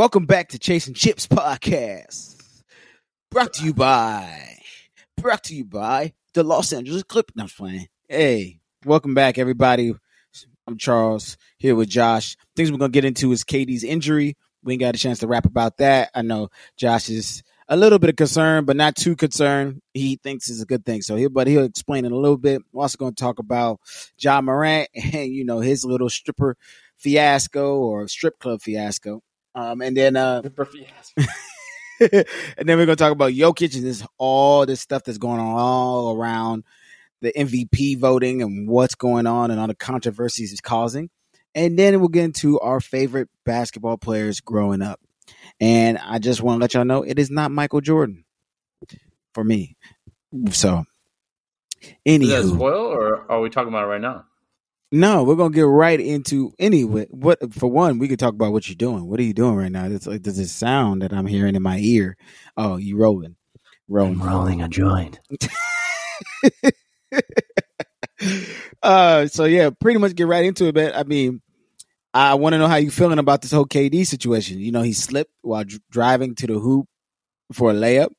Welcome back to Chasing Chips podcast. Brought to you by, brought to you by the Los Angeles Clip. No, I'm playing. Hey, welcome back, everybody. I'm Charles here with Josh. Things we're gonna get into is KD's injury. We ain't got a chance to rap about that. I know Josh is a little bit of concern, but not too concerned. He thinks it's a good thing. So he'll, but he'll explain it a little bit. We're also going to talk about Ja Morant and you know his little stripper fiasco or strip club fiasco. Um, and then uh, and then we're gonna talk about Jokic and this all this stuff that's going on all around the MVP voting and what's going on and all the controversies it's causing. And then we'll get into our favorite basketball players growing up. And I just want to let y'all know it is not Michael Jordan for me. So, any that a anywho, spoil or are we talking about it right now? No, we're gonna get right into anyway. What for one, we could talk about what you're doing. What are you doing right now? It's like there's this sound that I'm hearing in my ear. Oh, you rolling, rolling, rolling a joint. uh, so yeah, pretty much get right into it. But I mean, I want to know how you feeling about this whole KD situation. You know, he slipped while dr- driving to the hoop for a layup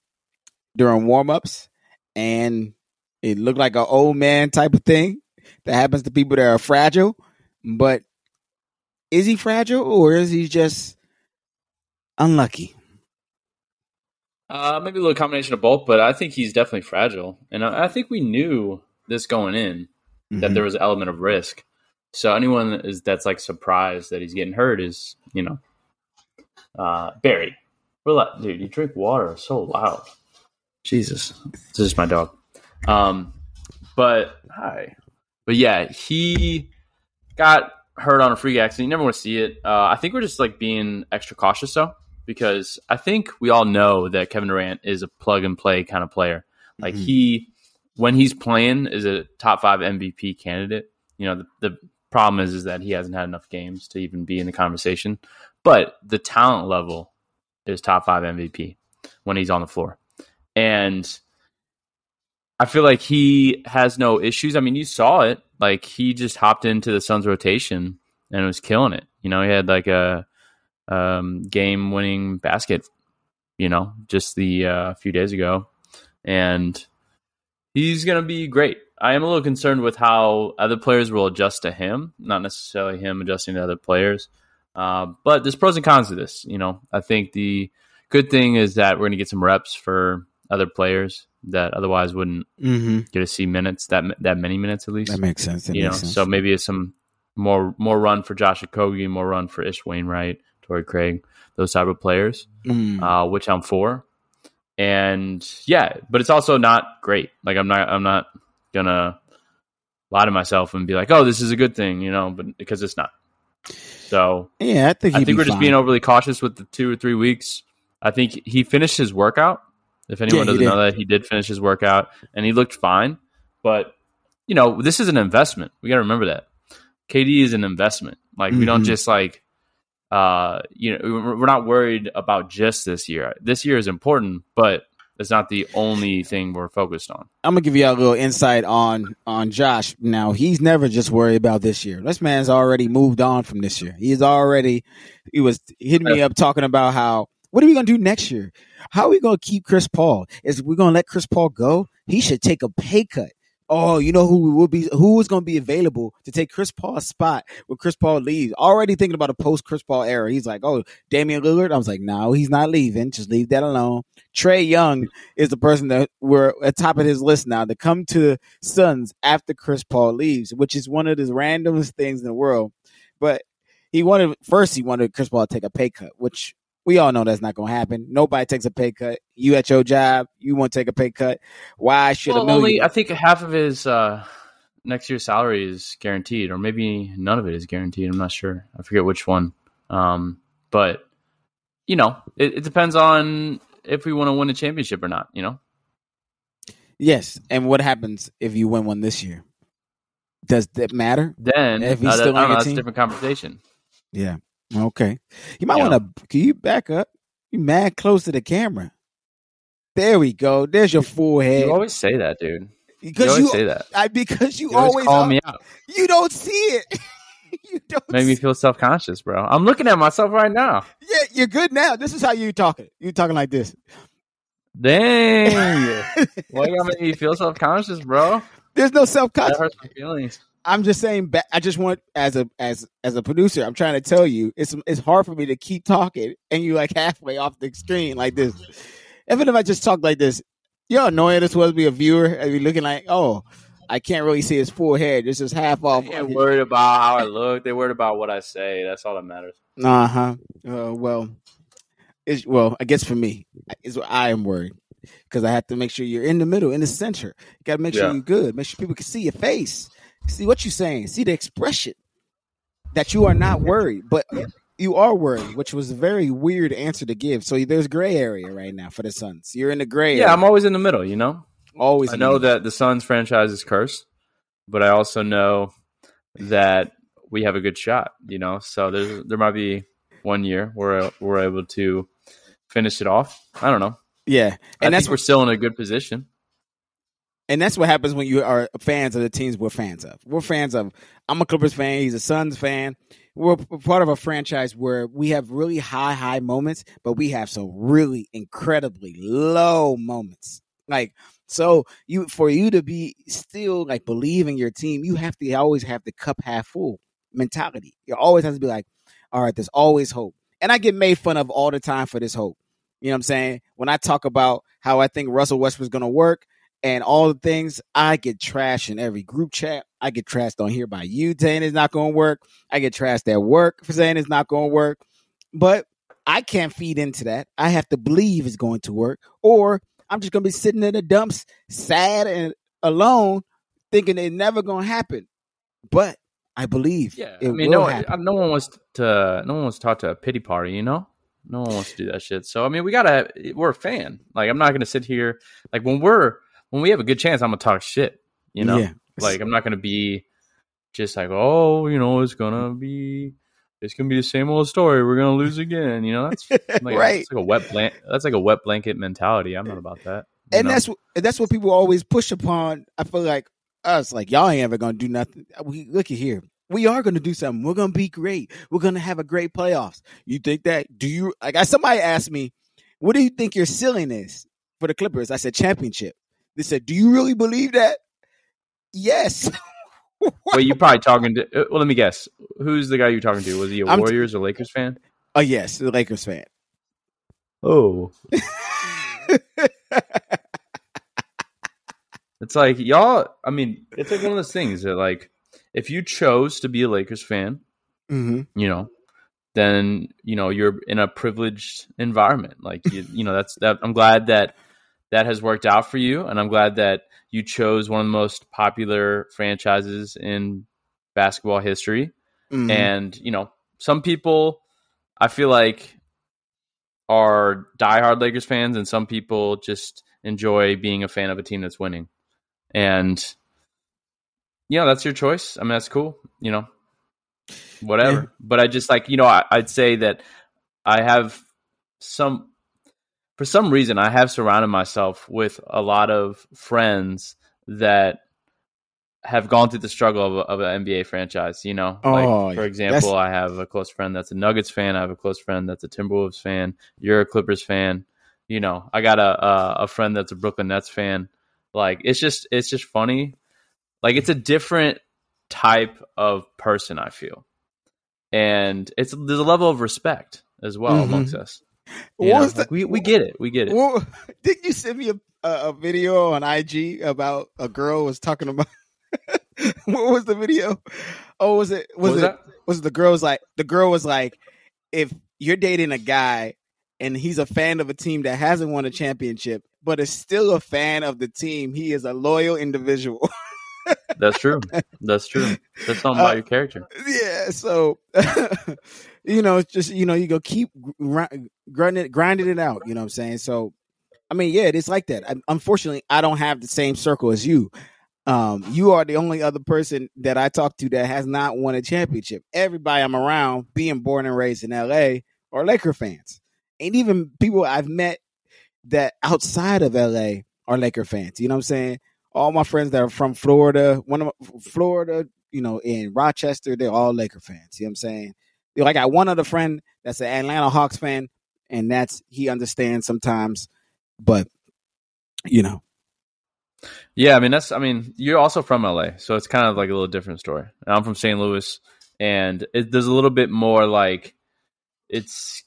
during warmups, and it looked like an old man type of thing that happens to people that are fragile. But is he fragile or is he just unlucky? Uh, maybe a little combination of both, but I think he's definitely fragile. And I, I think we knew this going in that Mhm. there was an element of risk. So anyone that is that's like surprised that he's getting hurt is, you know, uh, Barry. Relax, dude. You drink water so loud. Jesus, this is my dog. Um, but hi, but yeah, he got hurt on a freak accident. You never want to see it. Uh, I think we're just like being extra cautious though, because I think we all know that Kevin Durant is a plug and play kind of player. Like Mhm. he, when he's playing, is a top five MVP candidate. You know, the, the problem is is that he hasn't had enough games to even be in the conversation. But the talent level is top five MVP when he's on the floor, and I feel like he has no issues. I mean, you saw it. Like he just hopped into the Suns rotation and was killing it. You know, he had like a um, game winning basket, you know, just the uh, few days ago. And he's going to be great. I am a little concerned with how other players will adjust to him, not necessarily him adjusting to other players. Uh, but there's pros and cons to this. You know, I think the good thing is that we're going to get some reps for other players that otherwise wouldn't Mm-hmm. get to see minutes that that many minutes at least. That makes sense. That you know, sense. so maybe it's some more more run for Josh Okogie, more run for Ish Wainwright, Torrey Craig, those type of players, Mm. uh, which I'm for. And yeah, but it's also not great. Like I'm not I'm not gonna lie to myself and be like, oh, this is a good thing, you know, but because it's not. So yeah, I think I think we're just being overly cautious with the two or three weeks. I think he finished his workout. If anyone Yeah, doesn't know that, he did finish his workout and he looked fine. But you know, this is an investment. We got to remember that KD is an investment. Like we don't Mhm. just like, uh, you know, we're we're not worried about just this year. This year is important, but it's not the only thing we're focused on. I'm gonna give you a little insight on on Josh. Now he's never just worried about this year. This man's already moved on from this year. He's already he was hitting me up talking about how what are we gonna do next year? How are we gonna keep Chris Paul? Is we gonna let Chris Paul go? He should take a pay cut. Oh, you know who will be who is going to be available to take Chris Paul's spot when Chris Paul leaves? Already thinking about a post Chris Paul era. He's like, oh, Damian Lillard. I was like, no, he's not leaving. Just leave that alone. Trae Young is the person that we're at top of his list now to come to the Suns after Chris Paul leaves, which is one of the randomest things in the world. But he wanted first he wanted Chris Paul to take a pay cut, which we all know that's not going to happen. Nobody takes a pay cut. You at your job, you won't take a pay cut. Why should a million? only I think half of his uh, next year's salary is guaranteed, or maybe none of it is guaranteed. I'm not sure. I forget which one. Um, but you know, it, it depends on if we want to win a championship or not. You know, yes, and what happens if you win one this year? Does that matter? then If he's uh, that- still on know. That's a different conversation. Yeah. Okay. You might want to. Can you back up? You mad close to the camera. There we go. There's your forehead. You always say that, dude. You because always you, say that. I because you, You always always, call are- me out. You don't see it. you don't make me feel self conscious, bro. I'm looking at myself right now. Yeah, you're good now. This is how you talking. You talking like this. Dang. Why you gotta make me feel self conscious, bro? There's no self conscious. That hurts my feelings. I'm just saying. I just want as a as as a producer, I'm trying to tell you, it's it's hard for me to keep talking and you like halfway off the screen like this. Even if I just talk like this, you're annoying this was be a viewer and be looking like, oh, I can't really see his full head. This is half off. They're worried about how I look. They're worried about what I say. That's all that matters. Uh huh. Uh, well, it's well. I guess for me, is what I am worried because I have to make sure you're in the middle, in the center. You got to make sure Yeah. you're good. Make sure people can see your face, see what you're saying, see the expression that you are not worried, but you are worried, which was a very weird answer to give. So there's gray area right now for the Suns. You're in the gray. Yeah, area. I'm always in the middle, you know? always. I the know that the Suns franchise is cursed, but I also know that we have a good shot, you know? So there's there might be one year where we're able to finish it off. I don't know. Yeah, And I that's we're still in a good position. And that's what happens when you are fans of the teams we're fans of. We're fans of. I'm a Clippers fan. He's a Suns fan. We're part of a franchise where we have really high, high moments, but we have some really incredibly low moments. Like so, you for you to be still like believe in your team, you have to always have the cup half full mentality. You always have to be like, all right, there's always hope. And I get made fun of all the time for this hope. You know what I'm saying? When I talk about how I think Russell Westbrook's going to work, and all the things I get trashed in every group chat. I get trashed on here by you saying it's not going to work. I get trashed at work for saying it's not going to work. But I can't feed into that. I have to believe it's going to work, or I'm just going to be sitting in the dumps, sad and alone, thinking it's never going to happen. But I believe Yeah. it I mean, will no, happen. no one wants to no one wants to talk to a pity party, you know? No one wants to do that shit. So I mean, we gotta. We're a fan. Like I'm not gonna sit here. Like when we're when we have a good chance, I'm gonna talk shit. You know, Yeah. like I'm not gonna be just like, oh, you know, it's gonna be it's gonna be the same old story. We're gonna lose again. You know, that's like, right. That's like a wet blanket. That's like a wet blanket mentality. I'm not about that. and know? that's that's what people always push upon. I feel like us, like y'all ain't ever gonna do nothing. We look at here. We are gonna do something. We're gonna be great. We're gonna have a great playoffs. You think that? Do you like? I somebody asked me, "What do you think your ceiling is for the Clippers?" I said championship. They said, "Do you really believe that?" Yes. Wait, you're probably talking to? uh, Well, let me guess. Who's the guy you're talking to? Was he a I'm t- Warriors or Lakers fan? Oh yes, the Lakers fan. Oh, It's like y'all. I mean, it's like one of those things that like if you chose to be a Lakers fan, hmm you know, then you know you're in a privileged environment. Like you, you know, that's that. I'm glad that that has worked out for you, and I'm glad that you chose one of the most popular franchises in basketball history. Mm-hmm. And you know, some people I feel like are diehard Lakers fans, and some people just enjoy being a fan of a team that's winning. And you know, that's your choice. I mean, that's cool. You know, whatever. Yeah. But I just like you know, I, I'd say that I have some. For some reason, I have surrounded myself with a lot of friends that have gone through the struggle of, a, of an NBA franchise. You know, Oh, like for example, I have a close friend that's a Nuggets fan. I have a close friend that's a Timberwolves fan. You're a Clippers fan. You know, I got a a, a friend that's a Brooklyn Nets fan. Like it's just it's just funny. Like it's a different type of person. I feel, and it's there's a level of respect as well Mhm. amongst us. What You know, was like, the- we we get it. We get it. Didn't you send me a, a, video on IG about a girl was talking about? what was the video? Oh, was it was, was it that? was the girl was like the girl was like if you're dating a guy and he's a fan of a team that hasn't won a championship but is still a fan of the team, he is a loyal individual. That's true. That's true. That's something Uh, about your character. yeah, so you know, it's just you know, you go keep grinding grinding it out. You know what I'm saying? So, I mean, yeah, it is like that. I, unfortunately, I don't have the same circle as you. Um, you are the only other person that I talk to that has not won a championship. Everybody I'm around, being born and raised in LA, are Laker fans, and even people I've met that outside of LA are Laker fans. You know what I'm saying? All my friends that are from Florida, one of my, Florida, you know, in Rochester, they're all Laker fans. You know what I'm saying? You know, I got one other friend that's an Atlanta Hawks fan, and that's he understands sometimes, but you know, Yeah, I mean that's I mean you're also from LA, so it's kind of like a little different story. I'm from St. Louis, and it, there's a little bit more like it's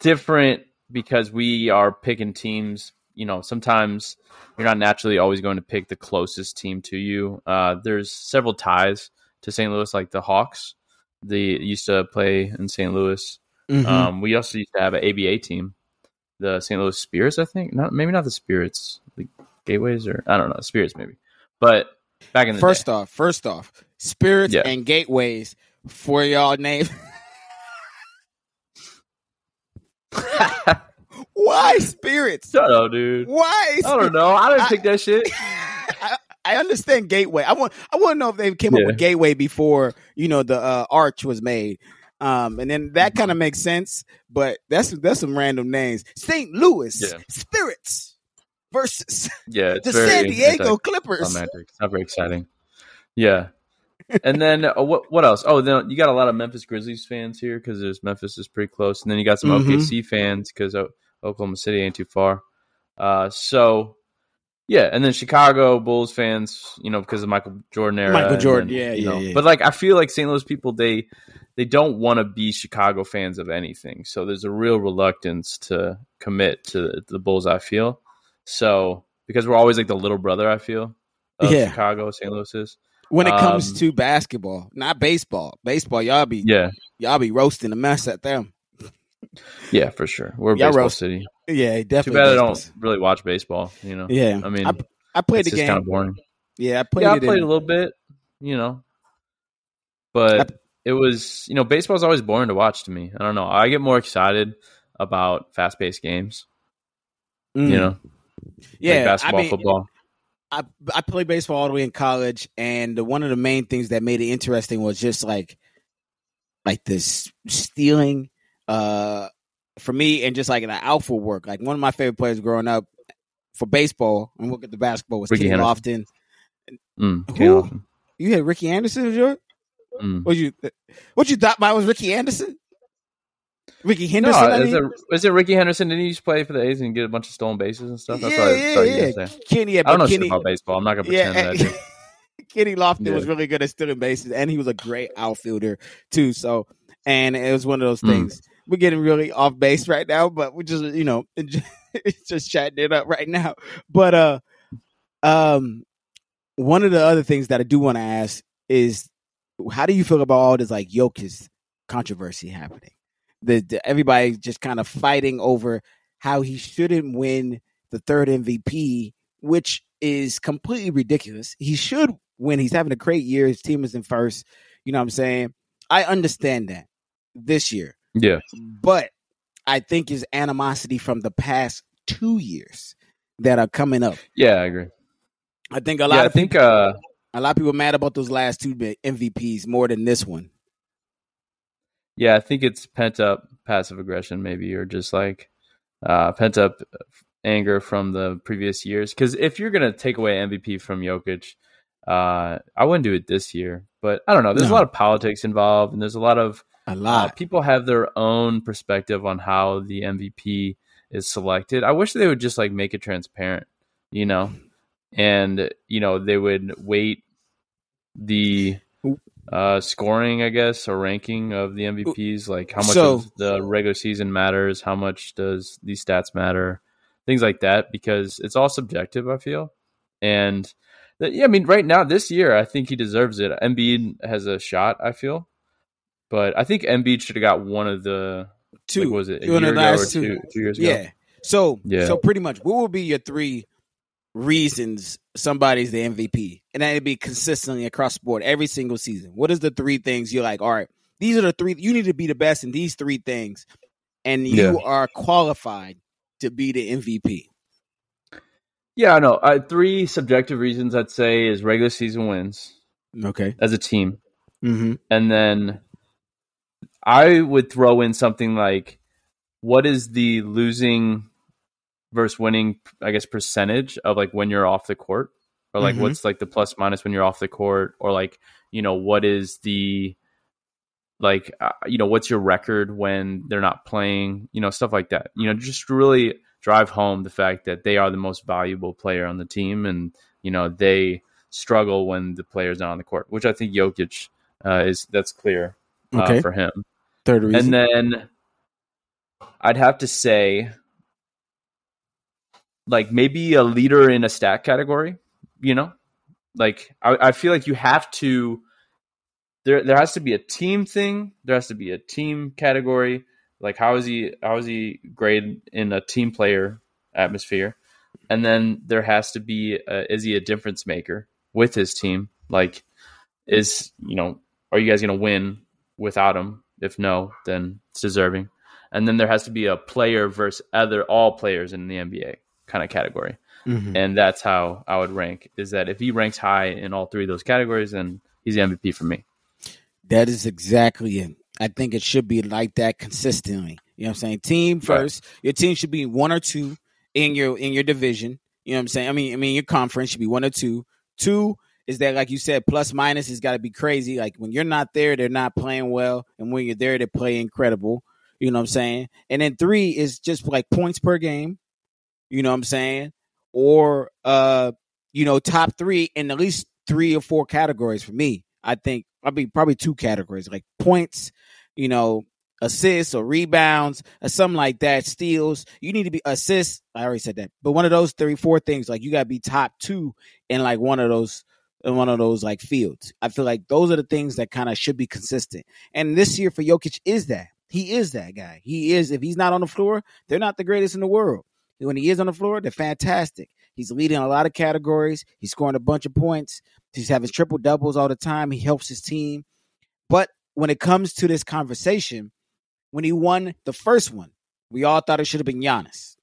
different because we are picking teams. You know, sometimes you're not naturally always going to pick the closest team to you. Uh, there's several ties to St. Louis, like the Hawks. They used to play in St. Louis. Mhm. Um, we also used to have an ABA team, the St. Louis Spirits, I think. Not maybe not the Spirits, the Gateways, or I don't know, Spirits maybe. But back in the first day, off, first off, spirits Yeah. and gateways for y'all name. Why spirits? shut up, dude. Why? I don't know. I didn't I- pick that shit. I, I understand gateway. I want. I want to know if they came up with gateway before you know the uh, arch was made. Um, and then that kind of makes sense. But that's that's some random names. St. Louis Yeah. Spirits versus Yeah, the San Diego Clippers. It's not very exciting. Yeah. and then uh, what? What else? Oh, then you got a lot of Memphis Grizzlies fans here because there's Memphis is pretty close, and then you got some Mhm. OKC fans because Oklahoma City ain't too far. Uh, so yeah, and then Chicago Bulls fans, you know, because of Michael Jordan era. Michael Jordan, then, yeah, yeah, know, yeah. But like, I feel like St. Louis people they they don't want to be Chicago fans of anything, so there's a real reluctance to commit to the Bulls. I feel so because we're always like the little brother. I feel of Yeah. Chicago, St. Louis is. when it comes Um, to basketball, not baseball. Baseball, y'all be Yeah, y'all be roasting the mess at them. Yeah, for sure. We're a Y'all baseball roast- city. Yeah, definitely. Too bad I don't really watch baseball. You know, Yeah, I mean, I, I played the game. kind of boring. yeah, I played yeah, I played in- a little bit, you know, but it was, you know, baseball's always boring to watch to me. I don't know. I get more excited about fast paced games, Mm. you know, yeah, like basketball, I mean, football. I I played baseball all the way in college, and the, one of the main things that made it interesting was just like like this stealing uh for me, and just like the alpha work. Like one of my favorite players growing up for baseball, and we'll get to basketball was Ricky Kenny. Lofton. Mm, Who? You had Ricky Anderson, was your Mm. what you what you thought mine was Ricky Anderson? Ricky No, Henderson. I is mean? it, is it Rickey Henderson? Didn't he to play for the A's and get a bunch of stolen bases and stuff? That's yeah, what I yeah, thought you were yeah. Kenny, yeah, I don't know shit Kenny, about baseball. I'm not gonna yeah, pretend that Kenny Lofton was really good at stealing bases, and he was a great outfielder too. So, and it was one of those Mm. We're getting really off base right now, but we're just you know just chatting it up right now. But uh, um, one of the other things that I do want to ask is, how do you feel about all this like Jokic controversy happening? The, the everybody just kind of fighting over how he shouldn't win the third MVP, which is completely ridiculous. He should win. He's having a great year. His team is in first. You know what I'm saying? I understand that this year, Yeah, but I think his animosity from the past two years that are coming up. yeah, I agree. I think a lot Yeah, I of think people, uh, a lot of people are mad about those last two MVPs more than this one. Yeah, I think it's pent up passive aggression, maybe, or just like uh, pent up anger from the previous years. Because if you're gonna take away MVP from Jokic, uh, I wouldn't do it this year. But I don't know. There's No. a lot of politics involved, and there's a lot of A uh, lot. people have their own perspective on how the MVP is selected. I wish they would just like make it transparent, you know, and you know they would weight the uh, scoring, I guess, or ranking of the MVPs, like how much So- of the regular season matters, how much does these stats matter, things like that, because it's all subjective. I feel, and that, yeah, I mean, right now this year, I think he deserves it. Embiid has a shot. I feel, but I think Embiid should have got one of the two. like, was it a year ago or two. two, two years ago? Yeah. So Yeah. so pretty much, what will be your three reasons somebody's the MVP? And that'd be consistently across the board every single season. What is the three things you're like, all right, these are the three you need to be the best in these three things, and you Yeah. are qualified to be the MVP. Yeah, I know. Uh, three subjective reasons I'd say is regular season wins Okay. as a team. Mm-hmm. And then I would throw in something like what is the losing versus winning, I guess, percentage of like when you're off the court or like Mhm. what's like the plus minus when you're off the court, or like you know what is the like uh, you know what's your record when they're not playing, you know stuff like that. You know, just really drive home the fact that they are the most valuable player on the team, and you know they struggle when the player's not on the court, which I think Jokic uh, is that's clear uh, Okay. for him. Third reason. And then I'd have to say, like maybe a leader in a stat category. You know, like I, I feel like you have to. There, there has to be a team thing. There has to be a team category. Like how is he? How is he graded in a team player atmosphere? And then there has to be. A, is he a difference maker with his team? Like, is you know, are you guys going to win without him? If no, then it's deserving. And then there has to be a player versus other all players in the NBA kind of category. Mhm. And that's how I would rank is that if he ranks high in all three of those categories, then he's the MVP for me. That is exactly it. I think it should be like that consistently. You know what I'm saying? Team first. Your team should be one or two in your in your division. You know what I'm saying? I mean, I mean your conference should be one or two. Two is that like you said, plus minus has got to be crazy. Like when you're not there, they're not playing well, and when you're there, they play incredible. You know what I'm saying? And then three is just like points per game. You know what I'm saying? Or uh, you know, top three in at least three or four categories for me. I think I'd be probably two categories like points, you know, assists or rebounds or something like that, steals. You need to be assists. I already said that, but one of those three, four things, like you got to be top two in like one of those, in one of those like fields. I feel like those are the things that kind of should be consistent. And this year for Jokic is that he is that guy. He is. If he's not on the floor, they're not the greatest in the world. When he is on the floor, they're fantastic. He's leading a lot of categories. He's scoring a bunch of points. He's having triple doubles all the time. He helps his team. But when it comes to this conversation, when he won the first one, we all thought it should have been Giannis.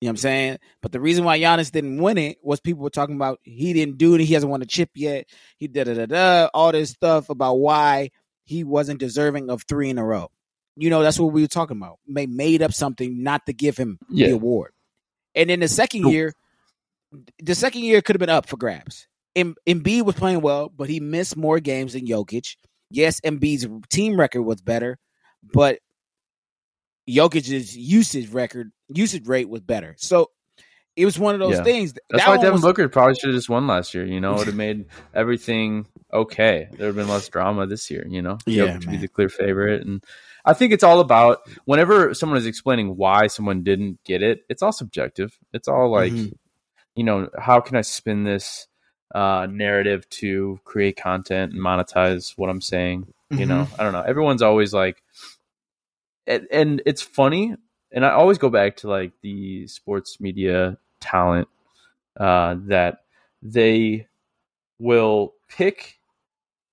You know what I'm saying? But the reason why Giannis didn't win it was people were talking about he didn't do it. He hasn't won a chip yet. He da da da da. All this stuff about why he wasn't deserving of three in a row. You know, that's what we were talking about. They made up something not to give him Yeah. the award. And then the second Cool. year, the second year could have been up for grabs. Em- Embiid was playing well, but he missed more games than Jokic. Yes, Embiid's team record was better, but Jokic's usage record, usage rate was better. So it was one of those Yeah. things. That's that why Devin was- Booker probably should have just won last year. You know, it would have made everything okay. There would have been less drama this year. You know, Yeah, Jokic be the clear favorite, and I think it's all about whenever someone is explaining why someone didn't get it. It's all subjective. It's all like, Mhm. you know, how can I spin this uh, narrative to create content and monetize what I'm saying? You know, Mm-hmm. I don't know. Everyone's always like, and, and it's funny, and I always go back to like the sports media talent uh, that they will pick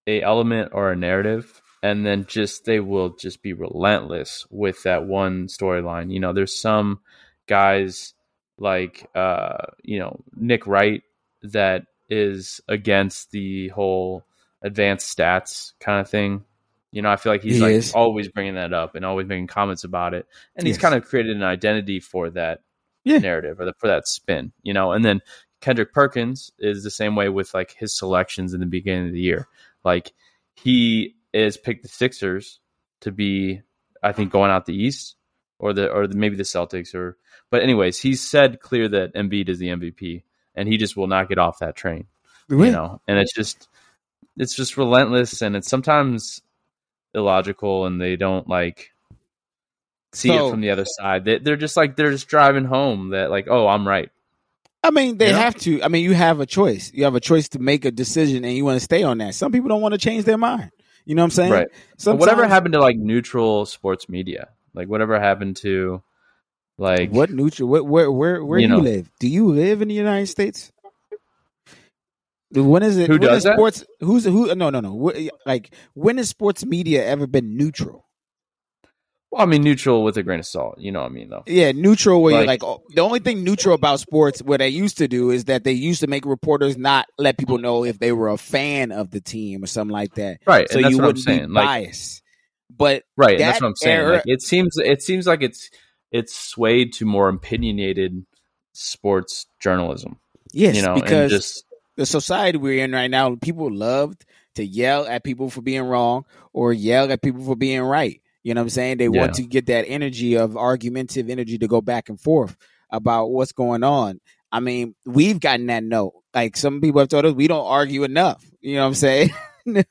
a element or a narrative and then just they will just be relentless with that one storyline. You know there's some guys like uh you know nick wright that is against the whole advanced stats kind of thing you know i feel like he's He like is. always bringing that up and always making comments about it and he's Yes. kind of created an identity for that Yeah. narrative or the, for that spin you know and then kendrick perkins is the same way with like his selections in the beginning of the year like he is picked the sixers to be i think going out the east or the or the, maybe the celtics or but anyways he's said clear that Embiid is the mvp and he just will not get off that train you know and it's just it's just relentless and it's sometimes illogical and they don't like see So- it from the other side they, they're just like they're just driving home that like oh i'm right I mean, they You know? have to. I mean, you have a choice. You have a choice to make a decision, and you want to stay on that. Some people don't want to change their mind. You know what I'm saying? right Sometimes, whatever happened to like neutral sports media like whatever happened to like What neutral? What, where where where You do you know. live? Do you live in the United States? When is it? Who when does is that? sports? Who's who? No, no, no. Like when has sports media ever been neutral? well, i mean neutral with a grain of salt you know what i mean though Yeah, neutral. Where you're Like- like oh, the only thing neutral about sports, what they used to do is that they used to make reporters not let people know if they were a fan of the team or something like that, right so you wouldn't be like biased. But right that's what i'm saying era- like it seems it seems like it's it's swayed to more opinionated sports journalism yes, you know because and just the society we're in right now, people love to yell at people for being wrong or yell at people for being right. You know what I'm saying? They Yeah. want to get that energy of argumentative energy to go back and forth about what's going on. I mean, we've gotten that note. Like some people have told us we don't argue enough. You know what I'm saying?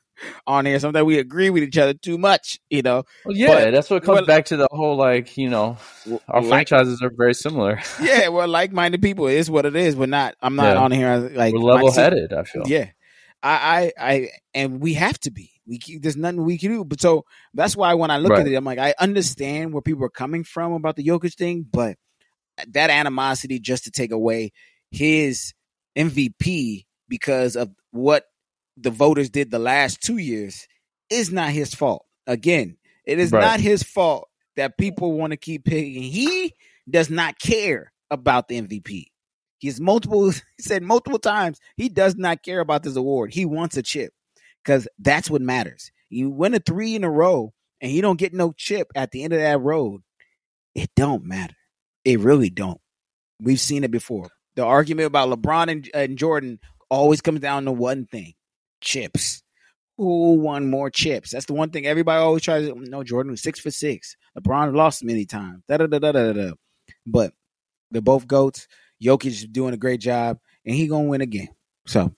On here, sometimes we agree with each other too much. You know, Well, yeah, But- that's what comes well- back to the whole like you know our like, franchises are very similar. yeah, we're like-minded people. It is what it is. We're not. I'm not Yeah. on here like We're level headed. I feel. Yeah, I, I, I, and we have to be. We keep, there's nothing we can do. But so that's why when I look at it, I'm like, I understand where people are coming from about the Jokic thing, but that animosity just to take away his MVP because of what the voters did the last two years is not his fault. Again, it is Right. not his fault that people want to keep picking. He does not care about the MVP. He's multiple. He said multiple times he does not care about this award. He wants a chip because that's what matters. You win a three in a row and you don't get no chip at the end of that road. It don't matter. It really don't. We've seen it before. The argument about LeBron and, and Jordan always comes down to one thing: chips. Who won more chips? That's the one thing everybody always tries to. No, Jordan was six for six. LeBron lost many times. Da da da da da da. But they're both goats. Jokic is doing a great job, and he gonna win again. So